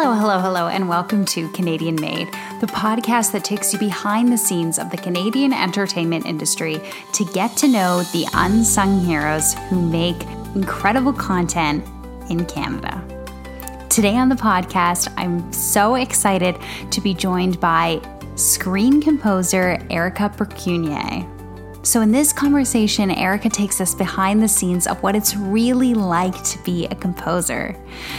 Hello, hello, hello, and welcome to Canadian Made, the podcast that takes you behind the scenes of the Canadian entertainment industry to get to know the unsung heroes who make incredible content in Canada. Today on the podcast, I'm so excited to be joined by screen composer Erica Procunier. So, in this conversation, Erica takes us behind the scenes of what it's really like to be a composer.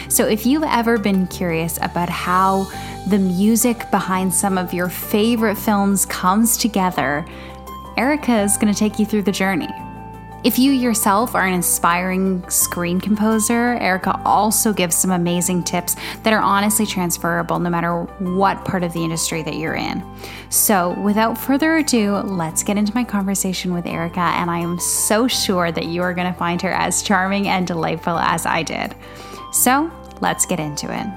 So, if you've ever been curious about how the music behind some of your favorite films comes together, Erica is going to take you through the journey. If you yourself are an inspiring screen composer, Erica also gives some amazing tips that are honestly transferable no matter what part of the industry that you're in. So, without further ado, let's get into my conversation with Erica, and I am so sure that you are going to find her as charming and delightful as I did. So, let's get into it.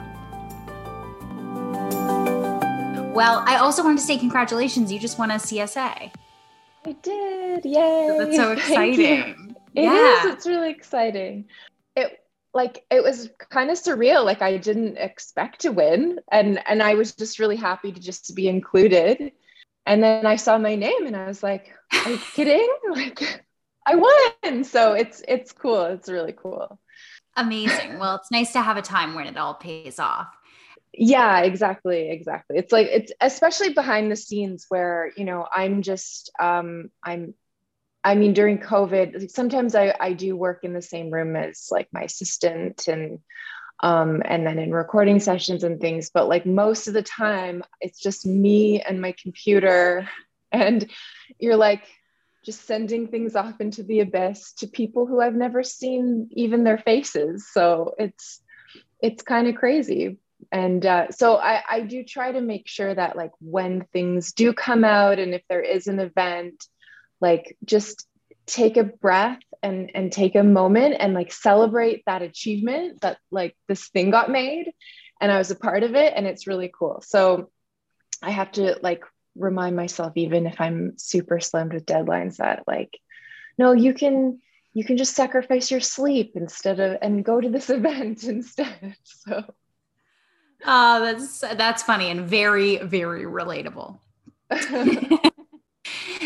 Well, I also wanted to say congratulations. You just won a CSA. I did. Yay. That's so exciting. It yeah. is. It's really exciting. It like it was kind of surreal. Like I didn't expect to win. And and I was just really happy to just be included. And then I saw my name and I was like, are you kidding? Like I won. So it's it's cool. It's really cool. Amazing. Well, it's nice to have a time when it all pays off yeah exactly exactly. It's like it's especially behind the scenes where you know i'm just um i'm i mean during covid sometimes i i do work in the same room as like my assistant and um and then in recording sessions and things but like most of the time it's just me and my computer and you're like just sending things off into the abyss to people who I've never seen even their faces. So it's it's kind of crazy and uh, so I, I do try to make sure that like when things do come out and if there is an event like just take a breath and and take a moment and like celebrate that achievement that like this thing got made and i was a part of it and it's really cool. So i have to like remind myself even if i'm super slammed with deadlines that like no you can you can just sacrifice your sleep instead of and go to this event instead. So Oh, that's that's funny and very very relatable.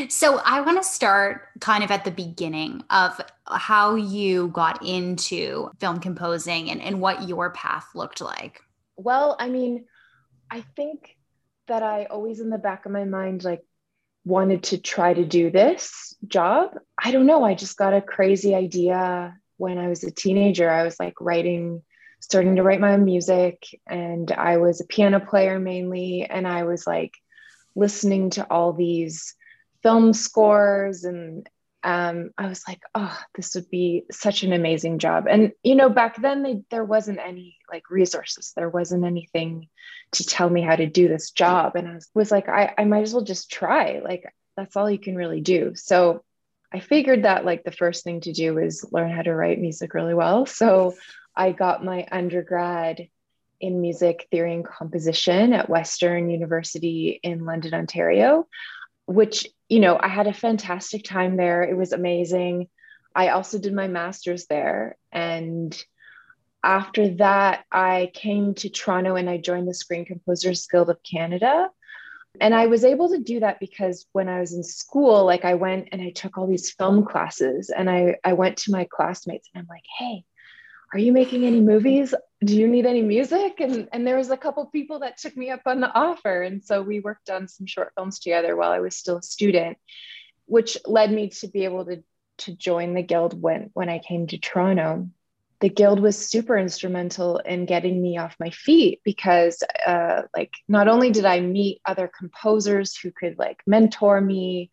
so I want to start kind of at the beginning of how you got into film composing and, and what your path looked like. Well, I mean, I think that I always in the back of my mind like wanted to try to do this job. I don't know. I just got a crazy idea when I was a teenager. I was like writing starting to write my own music and I was a piano player mainly and I was like listening to all these film scores and um, I was like, oh, this would be such an amazing job. And you know, back then they, there wasn't any like resources. There wasn't anything to tell me how to do this job. And I was, was like, I, I might as well just try. Like that's all you can really do. So I figured that like the first thing to do is learn how to write music really well. So I got my undergrad in music theory and composition at Western University in London, Ontario, which, you know, I had a fantastic time there. It was amazing. I also did my master's there. And after that, I came to Toronto and I joined the Screen Composers Guild of Canada. And I was able to do that because when I was in school, like I went and I took all these film classes and I, I went to my classmates and I'm like, hey, are you making any movies? Do you need any music? And, and there was a couple people that took me up on the offer. And so we worked on some short films together while I was still a student, which led me to be able to, to join the guild when, when I came to Toronto. The guild was super instrumental in getting me off my feet because uh, like not only did I meet other composers who could like mentor me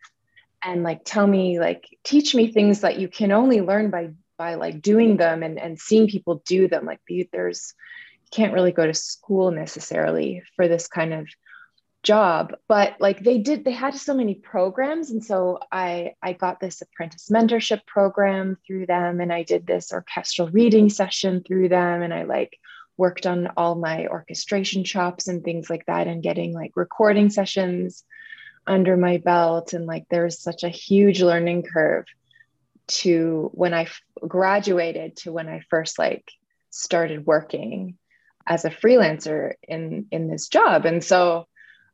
and like tell me like teach me things that you can only learn by by like doing them and, and seeing people do them like there's you can't really go to school necessarily for this kind of job but like they did they had so many programs and so i i got this apprentice mentorship program through them and i did this orchestral reading session through them and i like worked on all my orchestration chops and things like that and getting like recording sessions under my belt and like there's such a huge learning curve to when I graduated to when I first like started working. as a freelancer in in this job and so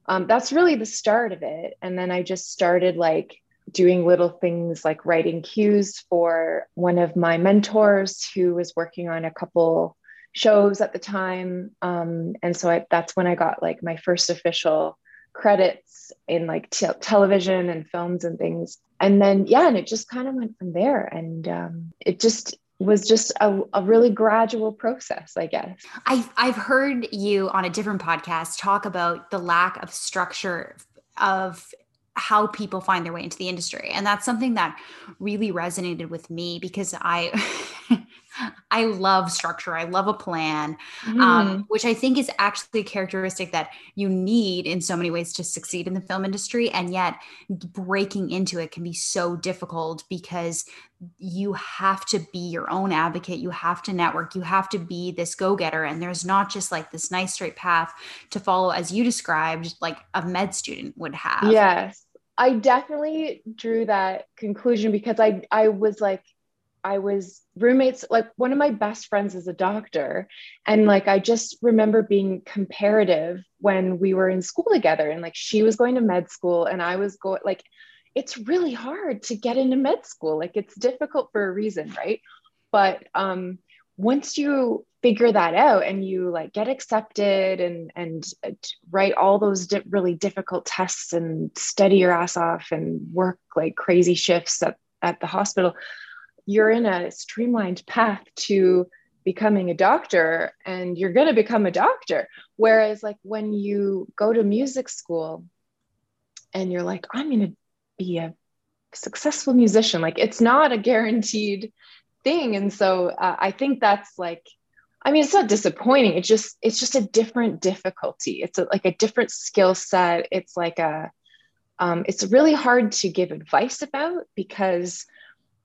um, that's really the start of it and then i just started like doing little things like writing cues for one of my mentors who was working on a couple shows at the time um, and so I, that's when i got like my first official credits in like television and films and things and then yeah and it just kind of went from there and um, it just was just a, a really gradual process, I guess. I've, I've heard you on a different podcast talk about the lack of structure of how people find their way into the industry. And that's something that really resonated with me because I I love structure. I love a plan, um, mm. um, which I think is actually a characteristic that you need in so many ways to succeed in the film industry. And yet, breaking into it can be so difficult because you have to be your own advocate. You have to network. You have to be this go getter. And there's not just like this nice straight path to follow, as you described, like a med student would have. Yes. I definitely drew that conclusion because I I was like I was roommates, like one of my best friends is a doctor. And like, I just remember being comparative when we were in school together and like she was going to med school and I was going, like, it's really hard to get into med school. Like, it's difficult for a reason, right? But um, once you figure that out and you like get accepted and and uh, write all those di- really difficult tests and study your ass off and work like crazy shifts at, at the hospital you're in a streamlined path to becoming a doctor and you're going to become a doctor. Whereas like when you go to music school and you're like i'm going to be a successful musician like it's not a guaranteed thing. And so uh, i think that's like i mean it's not disappointing. It's just it's just a different difficulty. It's a, like a different skill set. It's like a um, it's really hard to give advice about because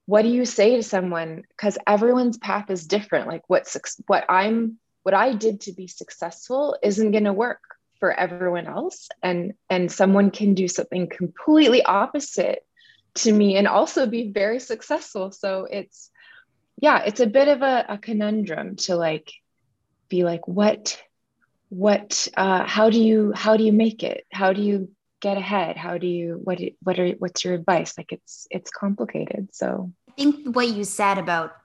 what do you say to someone? Because everyone's path is different. Like what what i'm what i did to be successful isn't going to work for everyone else. And and someone can do something completely opposite to me and also be very successful. So it's yeah it's a bit of a, a conundrum to like be like what what uh how do you how do you make it? How do you get ahead? How do you what what are what's your advice? Like it's it's complicated so. I think what you said about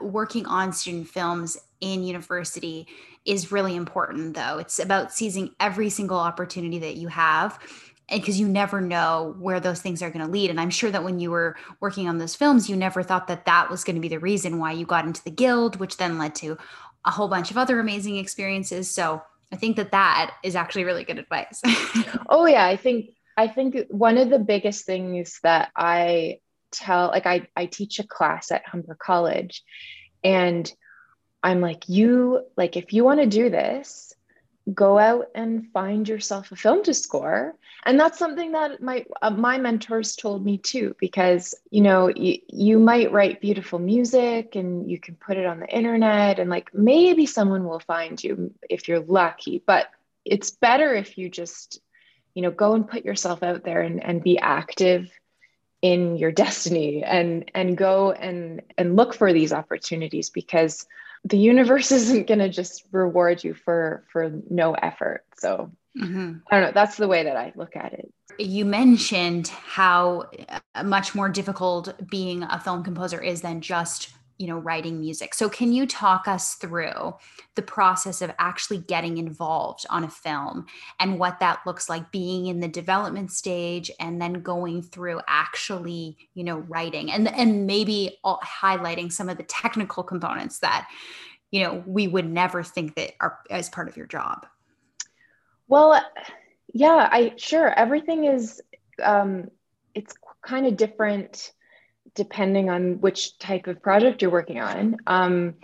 working on student films in university is really important though. It's about seizing every single opportunity that you have because you never know where those things are going to lead. And i'm sure that when you were working on those films you never thought that that was going to be the reason why you got into the guild which then led to a whole bunch of other amazing experiences. So I think that that is actually really good advice. oh yeah, I think I think one of the biggest things that I tell like I I teach a class at Humber College and I'm like you like if you want to do this, go out and find yourself a film to score. And that's something that my uh, my mentors told me too because you know y- you might write beautiful music and you can put it on the internet and like maybe someone will find you if you're lucky but it's better if you just you know go and put yourself out there and, and be active in your destiny and and go and and look for these opportunities because the universe isn't going to just reward you for for no effort so mm-hmm. i don't know that's the way that i look at it you mentioned how uh, much more difficult being a film composer is than just you know writing music. So can you talk us through the process of actually getting involved on a film and what that looks like being in the development stage and then going through actually you know writing and and maybe highlighting some of the technical components that you know we would never think that are as part of your job? Well yeah i sure. Everything is um it's kind of different depending on which type of project you're working on. Um,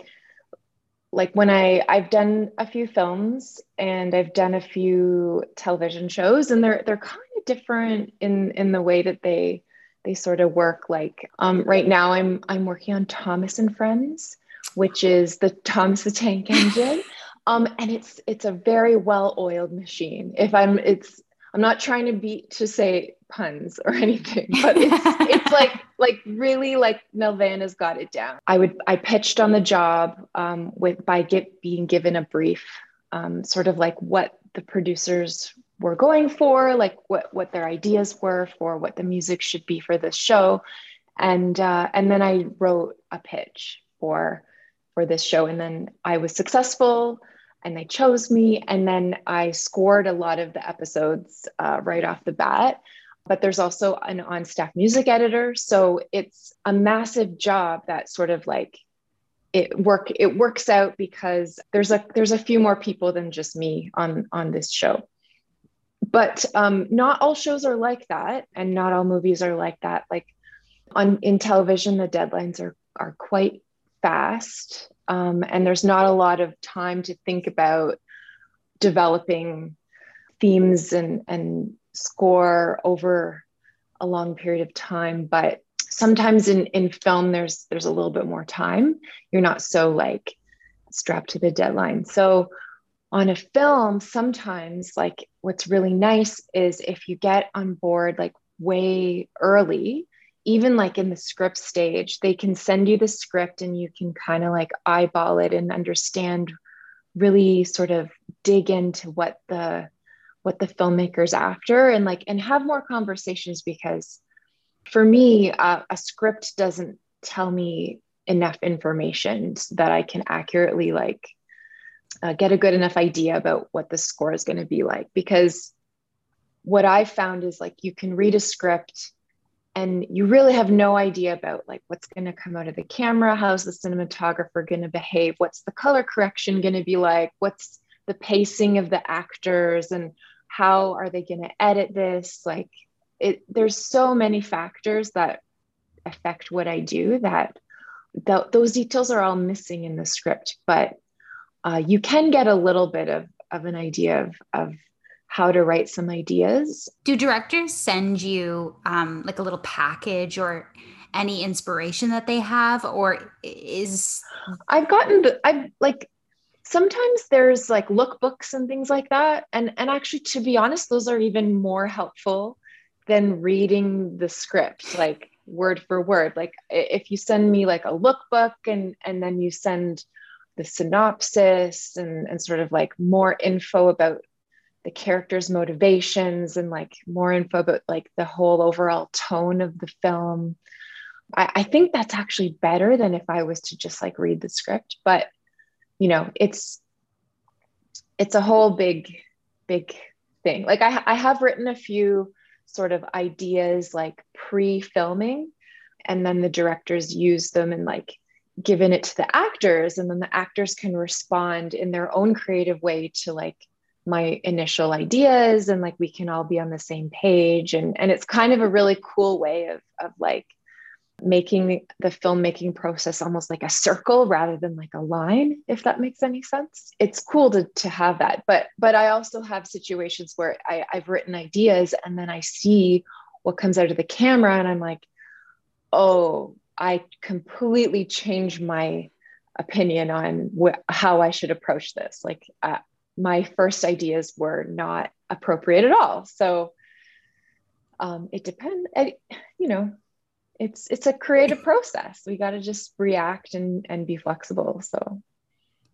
like when I I've done a few films and I've done a few television shows, and they're they're kind of different in in the way that they they sort of work. Like um, right now, I'm I'm working on Thomas and Friends, which is the Thomas the Tank Engine. Um, and it's it's a very well oiled machine. If I'm it's I'm not trying to be to say puns or anything, but it's it's like like really like Nelvana's got it down. I would I pitched on the job um, with by get being given a brief um, sort of like what the producers were going for, like what what their ideas were for what the music should be for this show, and uh, and then I wrote a pitch for for this show, and then I was successful, and they chose me, and then I scored a lot of the episodes uh, right off the bat. But there's also an on staff music editor, so it's a massive job that sort of like it work it works out because there's a there's a few more people than just me on on this show. But um, not all shows are like that and not all movies are like that. Like on in television the deadlines are are quite fast um, and there's not a lot of time to think about developing themes and and score over a long period of time but sometimes in in film there's there's a little bit more time. You're not so like strapped to the deadline. So on a film sometimes like what's really nice is if you get on board like way early even like in the script stage they can send you the script and you can kind of like eyeball it and understand really sort of dig into what the what the filmmakers after and like and have more conversations because for me, uh, a script doesn't tell me enough information so that I can accurately like uh, get a good enough idea about what the score is going to be like. Because what I found is like you can read a script and you really have no idea about like what's going to come out of the camera, how's the cinematographer going to behave, what's the color correction going to be like, what's the pacing of the actors, and how are they going to edit this, like it there's so many factors that affect what I do that th- those details are all missing in the script, but uh, you can get a little bit of, of an idea of, of how to write some ideas. Do directors send you um, like a little package or any inspiration that they have, or is I've gotten I've like sometimes there's like lookbooks and things like that, and and actually to be honest, those are even more helpful than reading the script like word for word like if you send me like a lookbook and and then you send the synopsis and and sort of like more info about the characters motivations and like more info about like the whole overall tone of the film. I, I think that's actually better than if i was to just like read the script but you know it's it's a whole big big thing. Like i, I have written a few sort of ideas like pre-filming and then the directors use them and like given it to the actors and then the actors can respond in their own creative way to like my initial ideas and like we can all be on the same page. And and it's kind of a really cool way of of like making the filmmaking process almost like a circle rather than like a line if that makes any sense. It's cool to, to have that but but i also have situations where I, i've written ideas and then i see what comes out of the camera and i'm like oh i completely change my opinion on wh- how i should approach this. Like uh, my first ideas were not appropriate at all. So um, it depends you know it's it's a creative process. We got to just react and and be flexible so.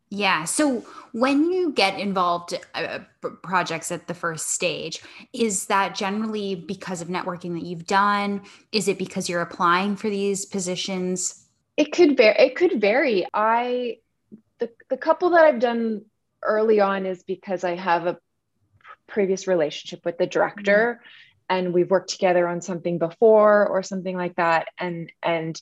Yeah so when you get involved uh, projects at the first stage is that generally because of networking that you've done? Is it because you're applying for these positions? It could vary it could vary. I the, the couple that i've done early on is because i have a previous relationship with the director mm-hmm. and we've worked together on something before or something like that. And and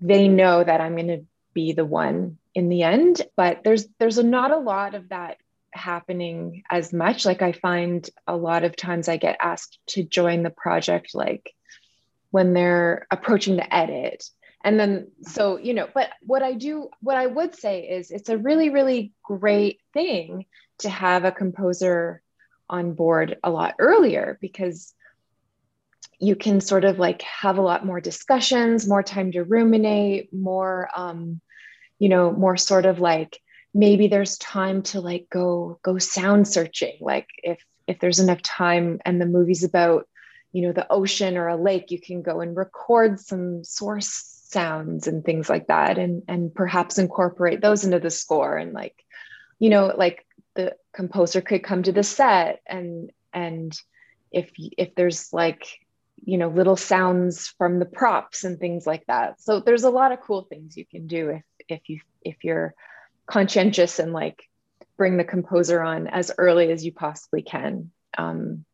they know that i'm going to be the one in the end but there's there's a, not a lot of that happening as much. Like i find a lot of times i get asked to join the project like when they're approaching the edit and then so you know but what i do what i would say is it's a really really great thing to have a composer on board a lot earlier because you can sort of like have a lot more discussions, more time to ruminate, more, um, you know, more sort of like maybe there's time to like go go sound searching. Like if if there's enough time and the movie's about, you know, the ocean or a lake, you can go and record some source sounds and things like that, and and perhaps incorporate those into the score and like, you know, like the composer could come to the set and and if if there's like you know little sounds from the props and things like that. So there's a lot of cool things you can do if if you if you're conscientious and like bring the composer on as early as you possibly can. Um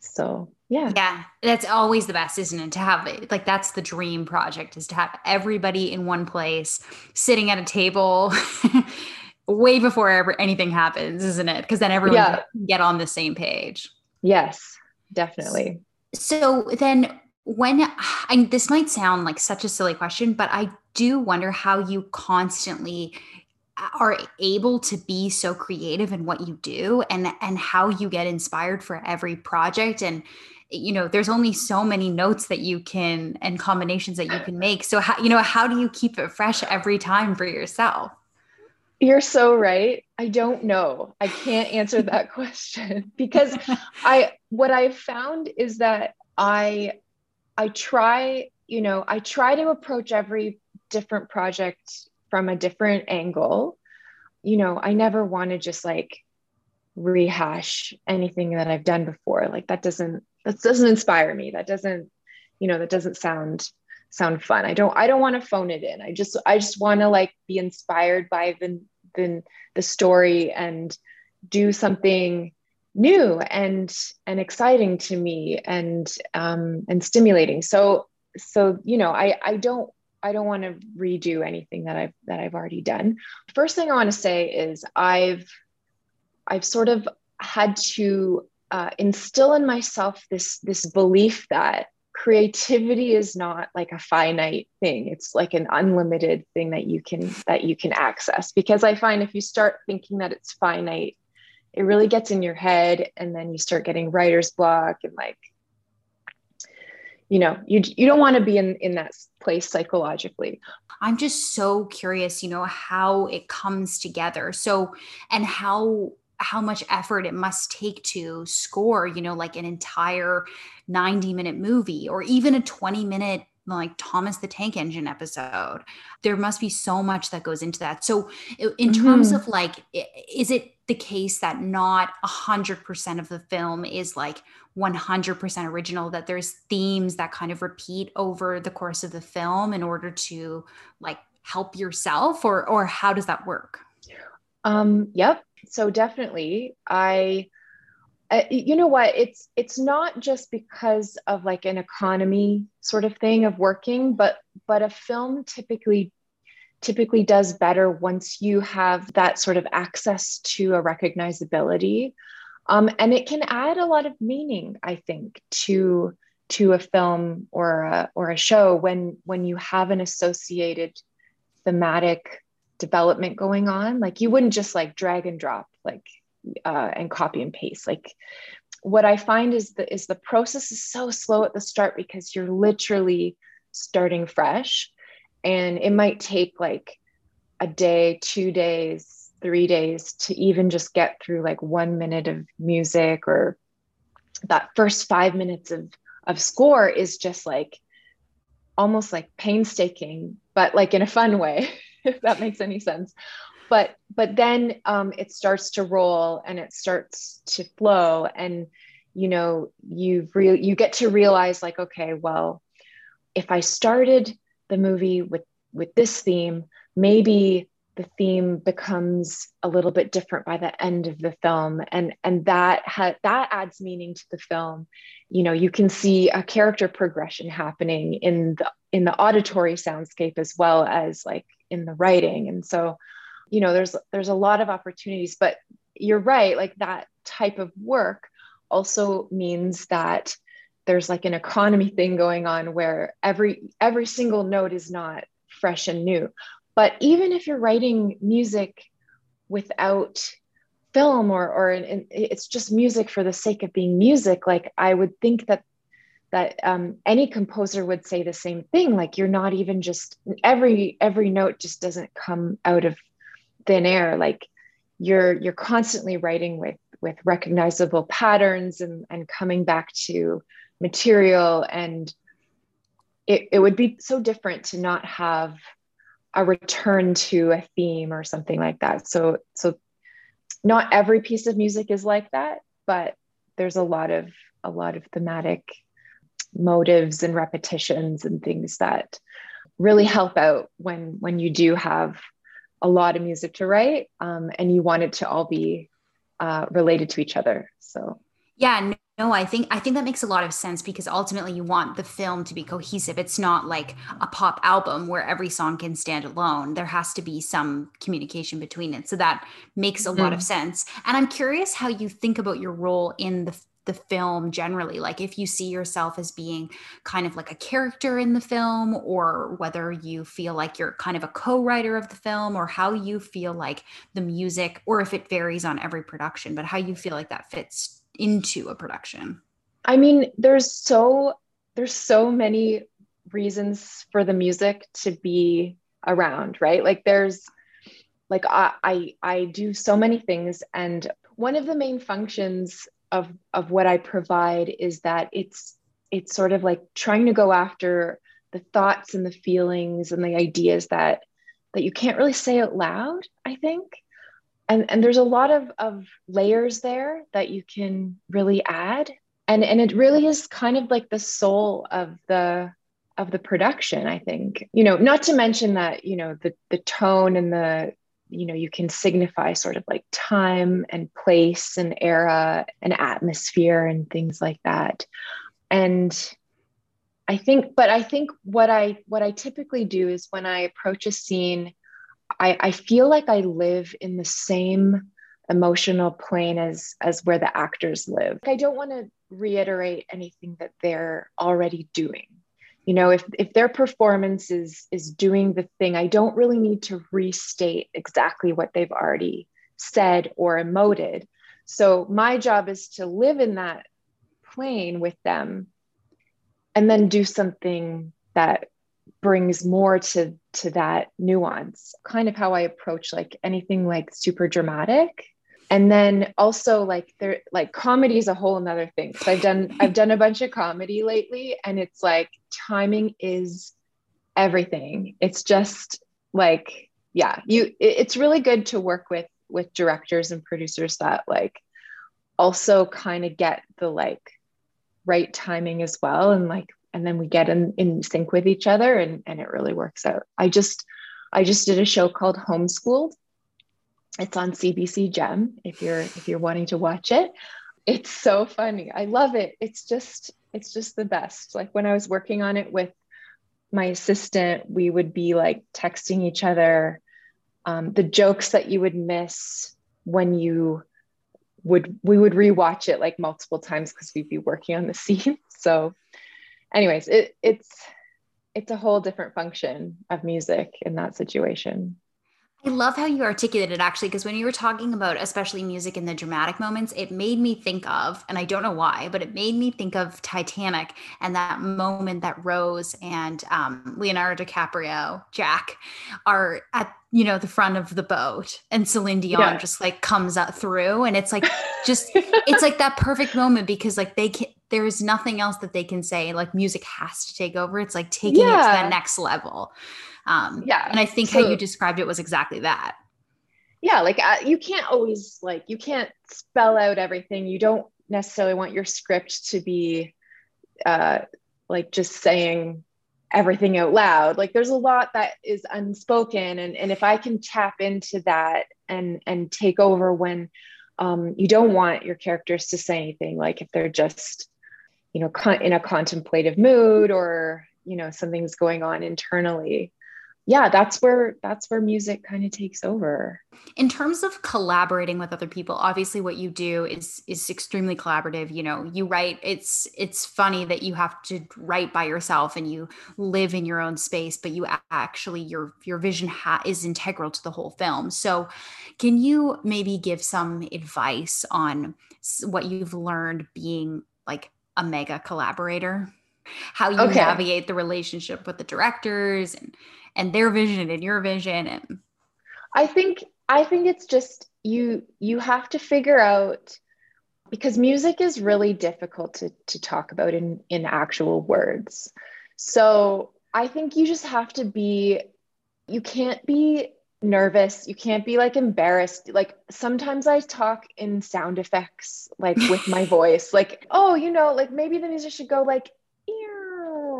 so yeah. Yeah. That's always the best isn't it? To have it like that's the dream project is to have everybody in one place sitting at a table way before ever anything happens isn't it? Because then everyone yeah. can get on the same page. Yes definitely. So then when I this might sound like such a silly question but I do wonder how you constantly uh, are able to be so creative in what you do and and how you get inspired for every project and you know there's only so many notes that you can and combinations that you can make. So how you know how do you keep it fresh every time for yourself? You're so right. I don't know. I can't answer that question because i what i've found is that i i try you know i try to approach every different project from a different angle. You know i never want to just like rehash anything that i've done before. Like that doesn't that doesn't inspire me. That doesn't you know that doesn't sound sound fun. I don't i don't want to phone it in. I just i just want to like be inspired by the the, the story and do something new and and exciting to me and um and stimulating. So so you know i i don't I don't want to redo anything that I've that I've already done. First thing I want to say is I've I've sort of had to uh, instill in myself this this belief that creativity is not like a finite thing. It's like an unlimited thing that you can that you can access. Because i find if you start thinking that it's finite it really gets in your head and then you start getting writer's block and like you know you you don't want to be in in that place psychologically. I'm just so curious you know how it comes together. So and how how much effort it must take to score you know like an entire 90 minute movie or even a 20 minute like Thomas the Tank Engine episode. There must be so much that goes into that. So, in mm-hmm. terms of like, is it the case that not 100% of the film is like 100% original, that there's themes that kind of repeat over the course of the film in order to like help yourself, or, or how does that work? Um, yep. So, definitely, I you know what? It's it's not just because of like an economy sort of thing of working but but a film typically typically does better once you have that sort of access to a recognizability. Um, and it can add a lot of meaning i think to to a film or a, or a show when when you have an associated thematic development going on like you wouldn't just like drag and drop like uh, and copy and paste. Like what I find is the is the process is so slow at the start because you're literally starting fresh, and it might take like a day, two days, three days to even just get through like one minute of music or that first five minutes of of score is just like almost like painstaking, but like in a fun way, if that makes any sense. But but then um, it starts to roll and it starts to flow. And you know you've real you get to realize like okay well if i started the movie with with this theme maybe the theme becomes a little bit different by the end of the film. And and that ha- that adds meaning to the film. You know you can see a character progression happening in the in the auditory soundscape as well as like in the writing. And so you know there's there's a lot of opportunities but you're right like that type of work also means that there's like an economy thing going on where every every single note is not fresh and new. But even if you're writing music without film or or it's just music for the sake of being music like i would think that that um, any composer would say the same thing like you're not even just every every note just doesn't come out of thin air. Like you're you're constantly writing with with recognizable patterns and and coming back to material. And it, it would be so different to not have a return to a theme or something like that. So so not every piece of music is like that, but there's a lot of a lot of thematic motives and repetitions and things that really help out when when you do have a lot of music to write um, and you want it to all be uh, related to each other. So. Yeah no i think i think that makes a lot of sense because ultimately you want the film to be cohesive. It's not like a pop album where every song can stand alone. There has to be some communication between it. So that makes a mm-hmm. lot of mm-hmm. sense. And i'm curious how you think about your role in the the film generally like if you see yourself as being kind of like a character in the film or whether you feel like you're kind of a co-writer of the film or how you feel like the music or if it varies on every production but how you feel like that fits into a production. I mean there's so there's so many reasons for the music to be around right? Like there's like I, I i do so many things and one of the main functions of of what I provide is that it's it's sort of like trying to go after the thoughts and the feelings and the ideas that that you can't really say out loud i think. And and there's a lot of of layers there that you can really add. And and it really is kind of like the soul of the of the production i think. You know not to mention that you know the the tone and the you know you can signify sort of like time and place and era and atmosphere and things like that. And i think but i think what i what i typically do is when i approach a scene i i feel like i live in the same emotional plane as as where the actors live. I don't want to reiterate anything that they're already doing you know if if their performance is is doing the thing i don't really need to restate exactly what they've already said or emoted. So my job is to live in that plane with them and then do something that brings more to to that nuance. Kind of how i approach like anything like super dramatic and then also like there like comedy is a whole another thing. So i've done i've done a bunch of comedy lately and it's like timing is everything. It's just like yeah you it's really good to work with with directors and producers that like also kind of get the like right timing as well and like and then we get in in sync with each other and and it really works out. I just i just did a show called homeschooled it's on CBC Gem if you're if you're wanting to watch it. It's so funny. I love it. It's just it's just the best. Like when I was working on it with my assistant, we would be like texting each other um, the jokes that you would miss when you would we would rewatch it like multiple times because we'd be working on the scene. So, anyways, it it's it's a whole different function of music in that situation. I love how you articulated it actually, because when you were talking about especially music in the dramatic moments, it made me think of, and I don't know why, but it made me think of Titanic and that moment that Rose and um, Leonardo DiCaprio, Jack, are at you know the front of the boat, and Celine Dion yeah. just like comes up through, and it's like just it's like that perfect moment because like they can there's nothing else that they can say. Like music has to take over. It's like taking yeah. it to that next level. Um, yeah. And I think so, how you described it was exactly that. Yeah. Like uh, you can't always, like, you can't spell out everything. You don't necessarily want your script to be uh, like just saying everything out loud. Like there's a lot that is unspoken. And, and if I can tap into that and, and take over when um, you don't want your characters to say anything, like if they're just, you know, con- in a contemplative mood or, you know, something's going on internally yeah that's where that's where music kind of takes over. In terms of collaborating with other people obviously what you do is is extremely collaborative you know you write it's it's funny that you have to write by yourself and you live in your own space but you actually your your vision ha- is integral to the whole film. So can you maybe give some advice on what you've learned being like a mega collaborator? How you okay. navigate the relationship with the directors and and their vision and your vision and i think i think it's just you you have to figure out because music is really difficult to, to talk about in in actual words so i think you just have to be you can't be nervous. You can't be like embarrassed. Like sometimes I talk in sound effects, like with my voice, like, oh, you know, like maybe the music should go like,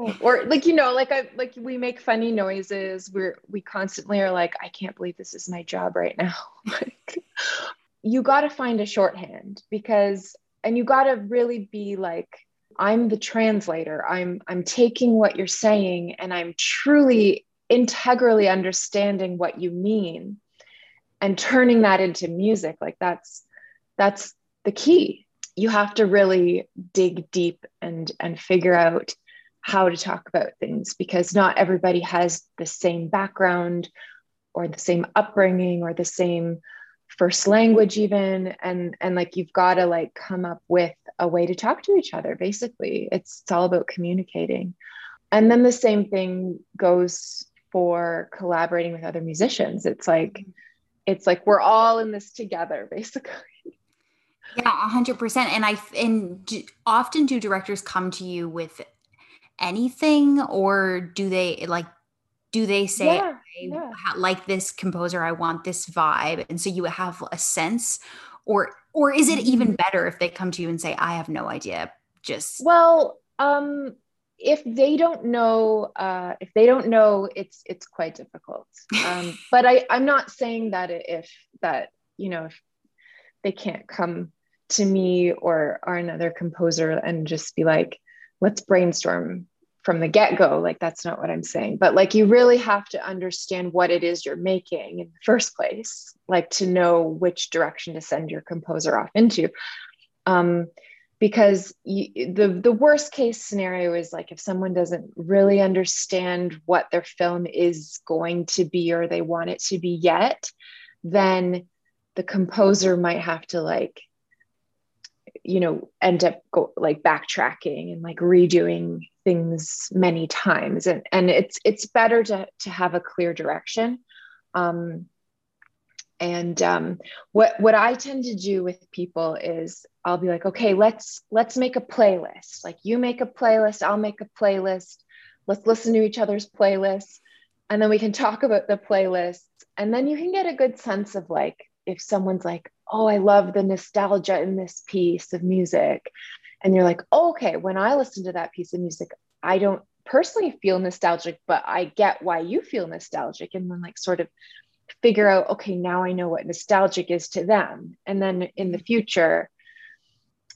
Or like, you know, like I like we make funny noises. We're we constantly are like, I can't believe this is my job right now. like you got to find a shorthand because and you got to really be like i'm the translator i'm i'm taking what you're saying and i'm truly integrally understanding what you mean and turning that into music like that's that's the key you have to really dig deep and and figure out how to talk about things because not everybody has the same background or the same upbringing or the same first language even. And and like you've got to like come up with a way to talk to each other basically. It's, it's all about communicating. And then the same thing goes for collaborating with other musicians. It's like mm-hmm. it's like we're all in this together basically. Yeah 100% and i and do, often do directors come to you with anything or do they like do they say yeah, yeah. like this composer i want this vibe and so you have a sense or or is it even mm-hmm. better if they come to you and say i have no idea just well um if they don't know uh, if they don't know it's it's quite difficult um, but i i'm not saying that if that you know if they can't come to me or or another composer and just be like let's brainstorm from the get-go like that's not what i'm saying but like you really have to understand what it is you're making in the first place like to know which direction to send your composer off into. Um, because you, the the worst case scenario is like if someone doesn't really understand what their film is going to be or they want it to be yet then the composer might have to like you know end up go, like backtracking and like redoing things many times. And and it's it's better to to have a clear direction. Um and um what what i tend to do with people is i'll be like okay let's let's make a playlist. Like you make a playlist i'll make a playlist. Let's listen to each other's playlists. And then we can talk about the playlists. And then you can get a good sense of like if someone's like oh, I love the nostalgia in this piece of music. And you're like, oh, okay, when I listen to that piece of music, I don't personally feel nostalgic, but I get why you feel nostalgic. And then, like, sort of figure out, okay, now I know what nostalgic is to them. And then in the future,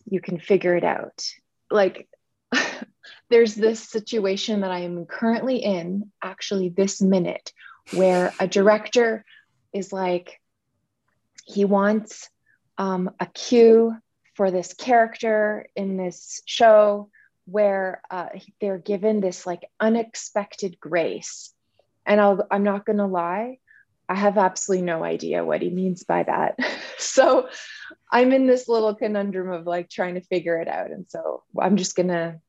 you can figure it out. Like, there's this situation that I am currently in, actually, this minute, where a director is like, he wants um, a cue for this character in this show where uh, they're given this like unexpected grace. And I'll, I'm not going to lie, I have absolutely no idea what he means by that. so I'm in this little conundrum of like trying to figure it out. And so I'm just going to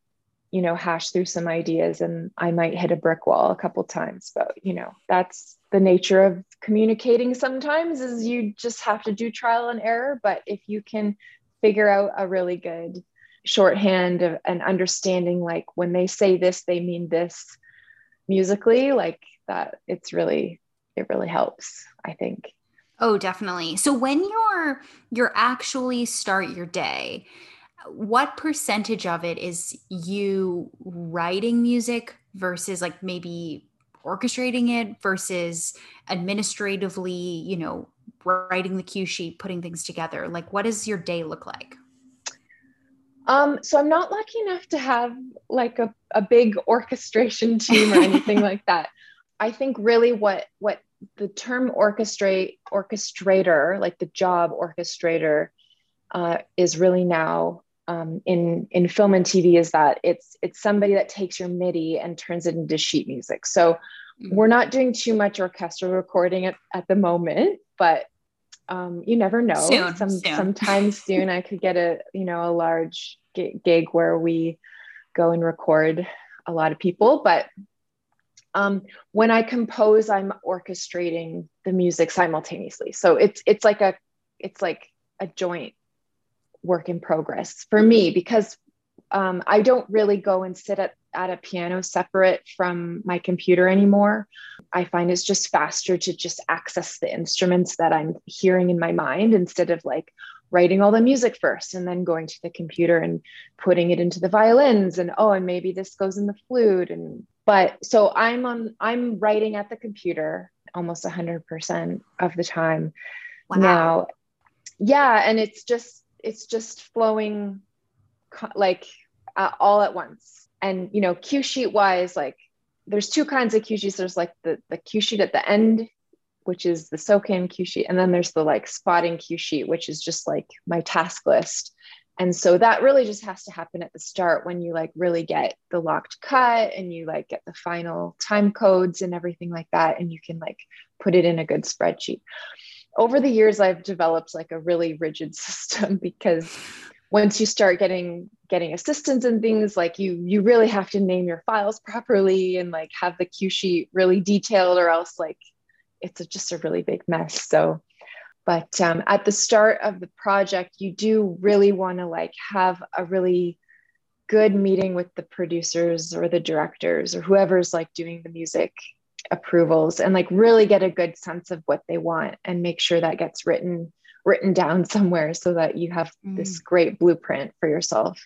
you know hash through some ideas and i might hit a brick wall a couple times but you know that's the nature of communicating sometimes is you just have to do trial and error. But if you can figure out a really good shorthand of, and understanding like when they say this they mean this musically like that it's really it really helps i think. Oh definitely. So when you're you're actually start your day what percentage of it is you writing music versus like maybe orchestrating it versus administratively, you know, writing the cue sheet, putting things together? Like, what does your day look like? Um, so I'm not lucky enough to have like a, a big orchestration team or anything like that. I think really what what the term orchestrate orchestrator, like the job orchestrator, uh, is really now um, in in film and TV is that it's it's somebody that takes your MIDI and turns it into sheet music. So mm-hmm. we're not doing too much orchestral recording at, at the moment, but um, you never know. Soon, Some, soon. Sometime soon, I could get a you know a large gig where we go and record a lot of people. But um, when I compose, I'm orchestrating the music simultaneously. So it's it's like a it's like a joint work in progress for me because um, I don't really go and sit at, at a piano separate from my computer anymore. I find it's just faster to just access the instruments that I'm hearing in my mind instead of like writing all the music first and then going to the computer and putting it into the violins and oh and maybe this goes in the flute and but so i'm on i'm writing at the computer almost 100% of the time wow. now yeah and it's just it's just flowing like uh, all at once and you know cue sheet wise like there's two kinds of cue sheets there's like the the cue sheet at the end which is the SOCAN cue sheet. And then there's the like spotting cue sheet, which is just like my task list. And so that really just has to happen at the start when you like really get the locked cut and you like get the final time codes and everything like that. And you can like put it in a good spreadsheet. Over the years, I've developed like a really rigid system because once you start getting getting assistants and things like you you really have to name your files properly and like have the cue sheet really detailed or else like it's a, just a really big mess. So, but um, at the start of the project, you do really want to like have a really good meeting with the producers or the directors or whoever's like doing the music approvals and like really get a good sense of what they want and make sure that gets written written down somewhere so that you have mm. this great blueprint for yourself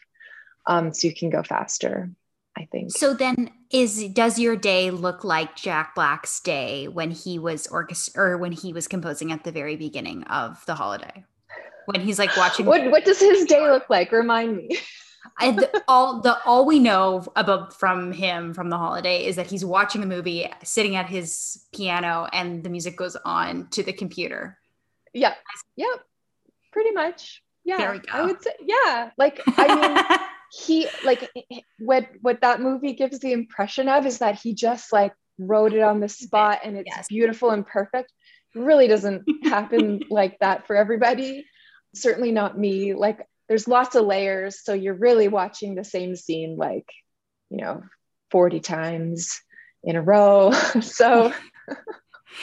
um, so you can go faster I think. So then is does your day look like Jack Black's day when he was orchest- or when he was composing at the very beginning of the holiday? When he's like watching What what does his day look like? Remind me. I, the, all the all we know about from him from the holiday is that he's watching the movie, sitting at his piano, and the music goes on to the computer. Yeah. Yep. Pretty much. Yeah. There we go. I would say, yeah. Like, I mean, he like what what that movie gives the impression of is that he just like wrote it on the spot and it's yes. beautiful and perfect it really doesn't happen like that for everybody certainly not me like there's lots of layers so you're really watching the same scene like you know 40 times in a row so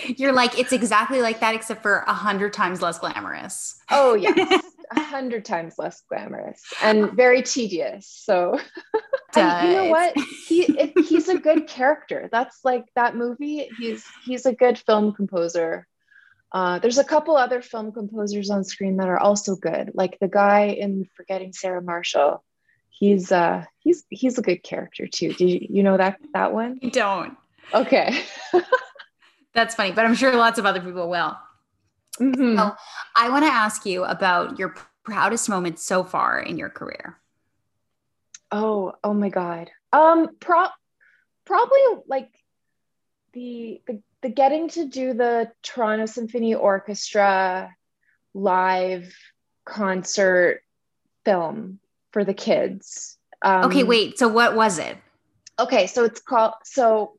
you're like it's exactly like that except for a hundred times less glamorous oh yes a hundred times less glamorous and very tedious. So, and you know what? He it, he's a good character. That's like that movie. He's he's a good film composer. Uh, there's a couple other film composers on screen that are also good, like the guy in Forgetting Sarah Marshall. He's uh he's he's a good character too. Do you, you know that that one? don't. Okay. That's funny, but I'm sure lots of other people will. Mm-hmm. So I want to ask you about your proudest moments so far in your career. Oh, oh my God. Um, pro- probably like the, the the getting to do the Toronto Symphony Orchestra live concert film for the kids. Um, okay, wait. So what was it? Okay, so it's called. So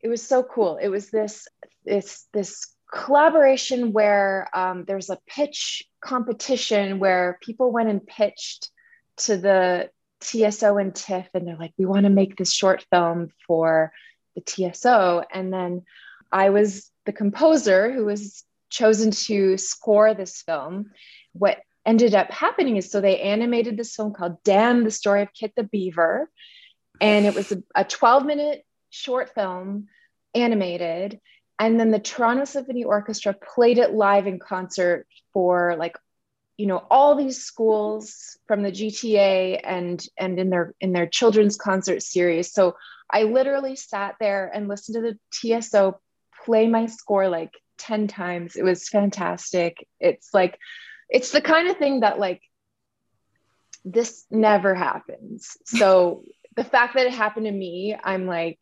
it was so cool. It was this this this collaboration where um, there's a pitch competition where people went and pitched to the TSO and TIFF, and they're like, we want to make this short film for the TSO. And then I was the composer who was chosen to score this film. What ended up happening is so they animated this film called Dam, the Story of Kit the Beaver. And it was a, a 12 minute short film animated and then the toronto symphony orchestra played it live in concert for like you know all these schools from the gta and and in their in their children's concert series so i literally sat there and listened to the tso play my score like 10 times it was fantastic it's like it's the kind of thing that like this never happens so the fact that it happened to me i'm like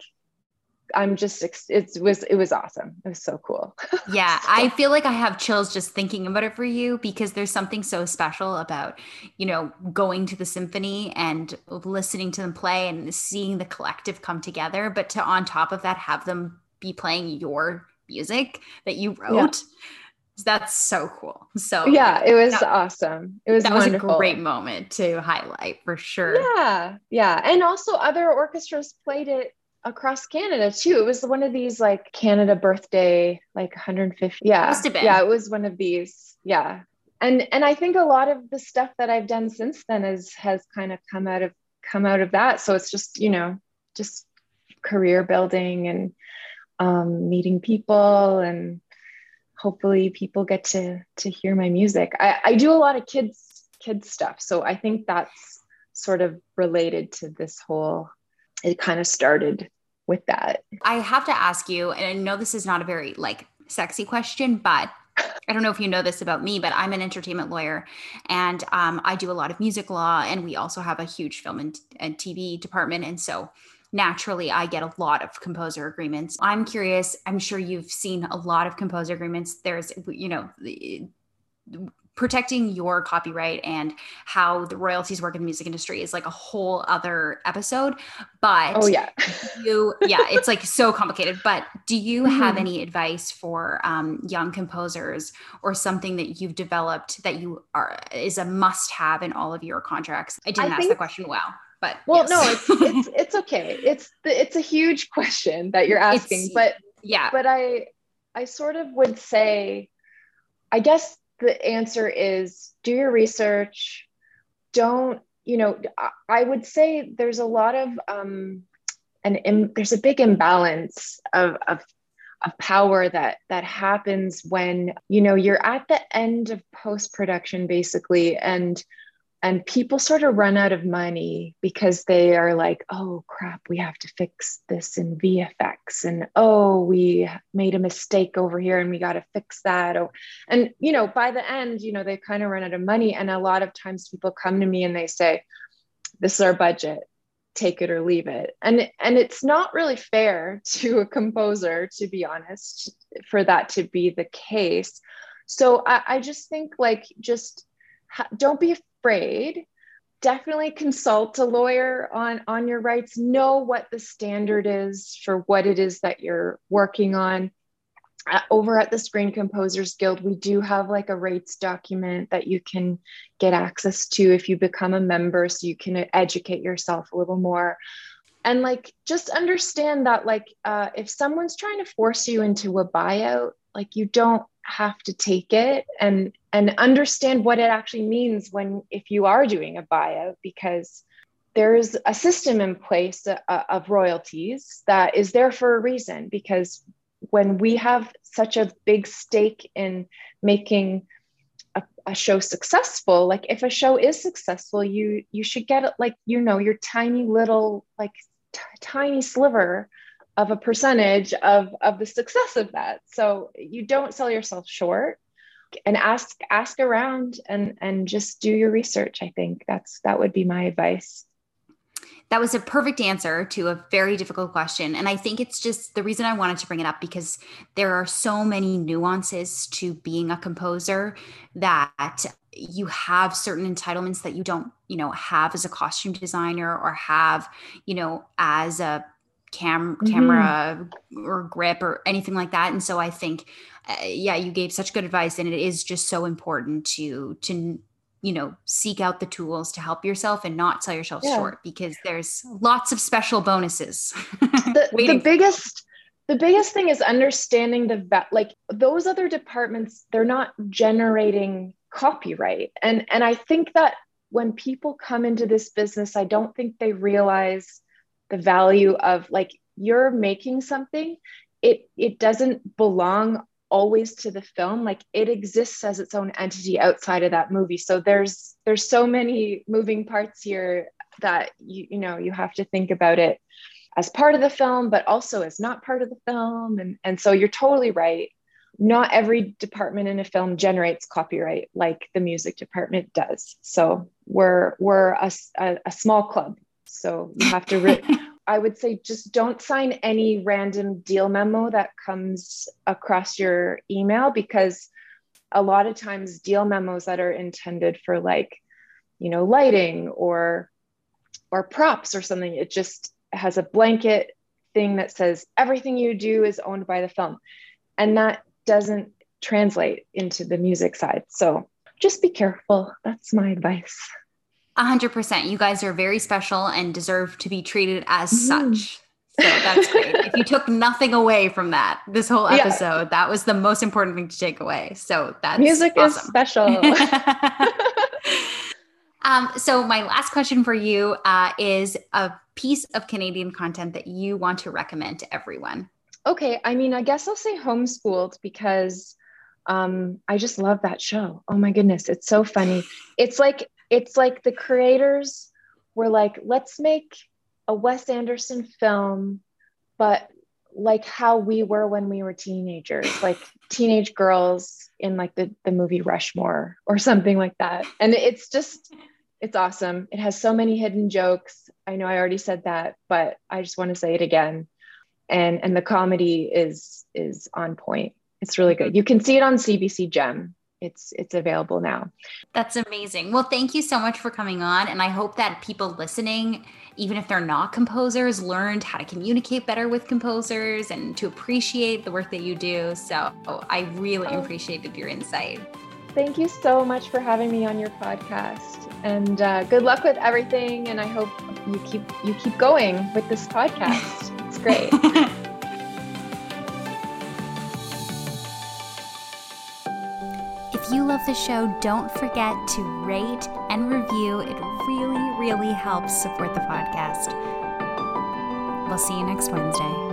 I'm just it was it was awesome. It was so cool. yeah, I feel like I have chills just thinking about it for you because there's something so special about, you know, going to the symphony and listening to them play and seeing the collective come together, but to on top of that have them be playing your music that you wrote. Yeah. That's so cool. So yeah, it was that, awesome. It was that wonderful. was a great moment to highlight for sure. Yeah, yeah, and also other orchestras played it across Canada too. It was one of these like Canada birthday, like 150. Yeah. Yeah, it was one of these. Yeah. And and I think a lot of the stuff that I've done since then is has kind of come out of come out of that so it's just you know just career building and um, meeting people and hopefully people get to to hear my music. I, I do a lot of kids kids stuff. So i think that's sort of related to this whole it kind of started with that. I have to ask you and i know this is not a very like sexy question but I don't know if you know this about me, but I'm an entertainment lawyer and um, I do a lot of music law, and we also have a huge film and, and TV department. And so naturally, I get a lot of composer agreements. I'm curious, I'm sure you've seen a lot of composer agreements. There's, you know, protecting your copyright and how the royalties work in the music industry is like a whole other episode but oh yeah you yeah it's like so complicated but do you mm-hmm. have any advice for um, young composers or something that you've developed that you are is a must have in all of your contracts i didn't I ask think, the question well but well yes. no it's it's it's okay it's the, it's a huge question that you're asking it's, but yeah but i i sort of would say i guess the answer is do your research. Don't, you know, I would say there's a lot of, um, and there's a big imbalance of, of of power that that happens when you know you're at the end of post production basically and and people sort of run out of money because they are like oh crap we have to fix this in vfx and oh we made a mistake over here and we got to fix that. Oh and you know by the end you know they kind of run out of money and a lot of times people come to me and they say this is our budget take it or leave it. And and it's not really fair to a composer to be honest for that to be the case. So i, I just think like just don't be afraid definitely consult a lawyer on on your rights know what the standard is for what it is that you're working on. Uh, over at the screen composers guild we do have like a rates document that you can get access to if you become a member so you can educate yourself a little more. And like just understand that like uh, if someone's trying to force you into a buyout like you don't have to take it and and understand what it actually means when if you are doing a buyout because there is a system in place uh, of royalties that is there for a reason because when we have such a big stake in making a, a show successful like if a show is successful you you should get it like you know your tiny little like t- tiny sliver of a percentage of of the success of that. So you don't sell yourself short and ask ask around and and just do your research i think. That's that would be my advice. That was a perfect answer to a very difficult question. And i think it's just the reason i wanted to bring it up because there are so many nuances to being a composer that you have certain entitlements that you don't you know have as a costume designer or have you know as a cam mm-hmm. camera or grip or anything like that and so i think uh, yeah you gave such good advice and it is just so important to to you know seek out the tools to help yourself and not sell yourself yeah. short because there's lots of special bonuses the, the biggest the biggest thing is understanding the like those other departments they're not generating copyright and and i think that when people come into this business i don't think they realize the value of like you're making something it it doesn't belong always to the film. Like it exists as its own entity outside of that movie. So there's there's so many moving parts here that you you know you have to think about it as part of the film but also as not part of the film. And and so you're totally right. Not every department in a film generates copyright like the music department does. So we're we're a, a, a small club so you have to, re- I would say, just don't sign any random deal memo that comes across your email because a lot of times deal memos that are intended for like, you know, lighting or or props or something, it just has a blanket thing that says everything you do is owned by the film. And that doesn't translate into the music side. So just be careful. That's my advice. 100%. You guys are very special and deserve to be treated as mm-hmm. such. So that's great. if you took nothing away from that, this whole episode, yeah. that was the most important thing to take away. So that's music awesome. is special. Um, so, my last question for you uh, is a piece of Canadian content that you want to recommend to everyone. Okay. I mean, I guess I'll say homeschooled because um, I just love that show. Oh my goodness. It's so funny. It's like, it's like the creators were like, let's make a Wes Anderson film, but like how we were when we were teenagers, like teenage girls in like the, the movie Rushmore or something like that. And it's just, it's awesome. It has so many hidden jokes. I know I already said that, but I just want to say it again. And and the comedy is is on point. It's really good. You can see it on CBC Gem it's it's available now. That's amazing. Well, thank you so much for coming on and I hope that people listening even if they're not composers learned how to communicate better with composers and to appreciate the work that you do. So, I really oh. appreciated your insight. Thank you so much for having me on your podcast and uh, good luck with everything and I hope you keep you keep going with this podcast. It's great. you love the show, don't forget to rate and review. It really, really helps support the podcast. We'll see you next Wednesday.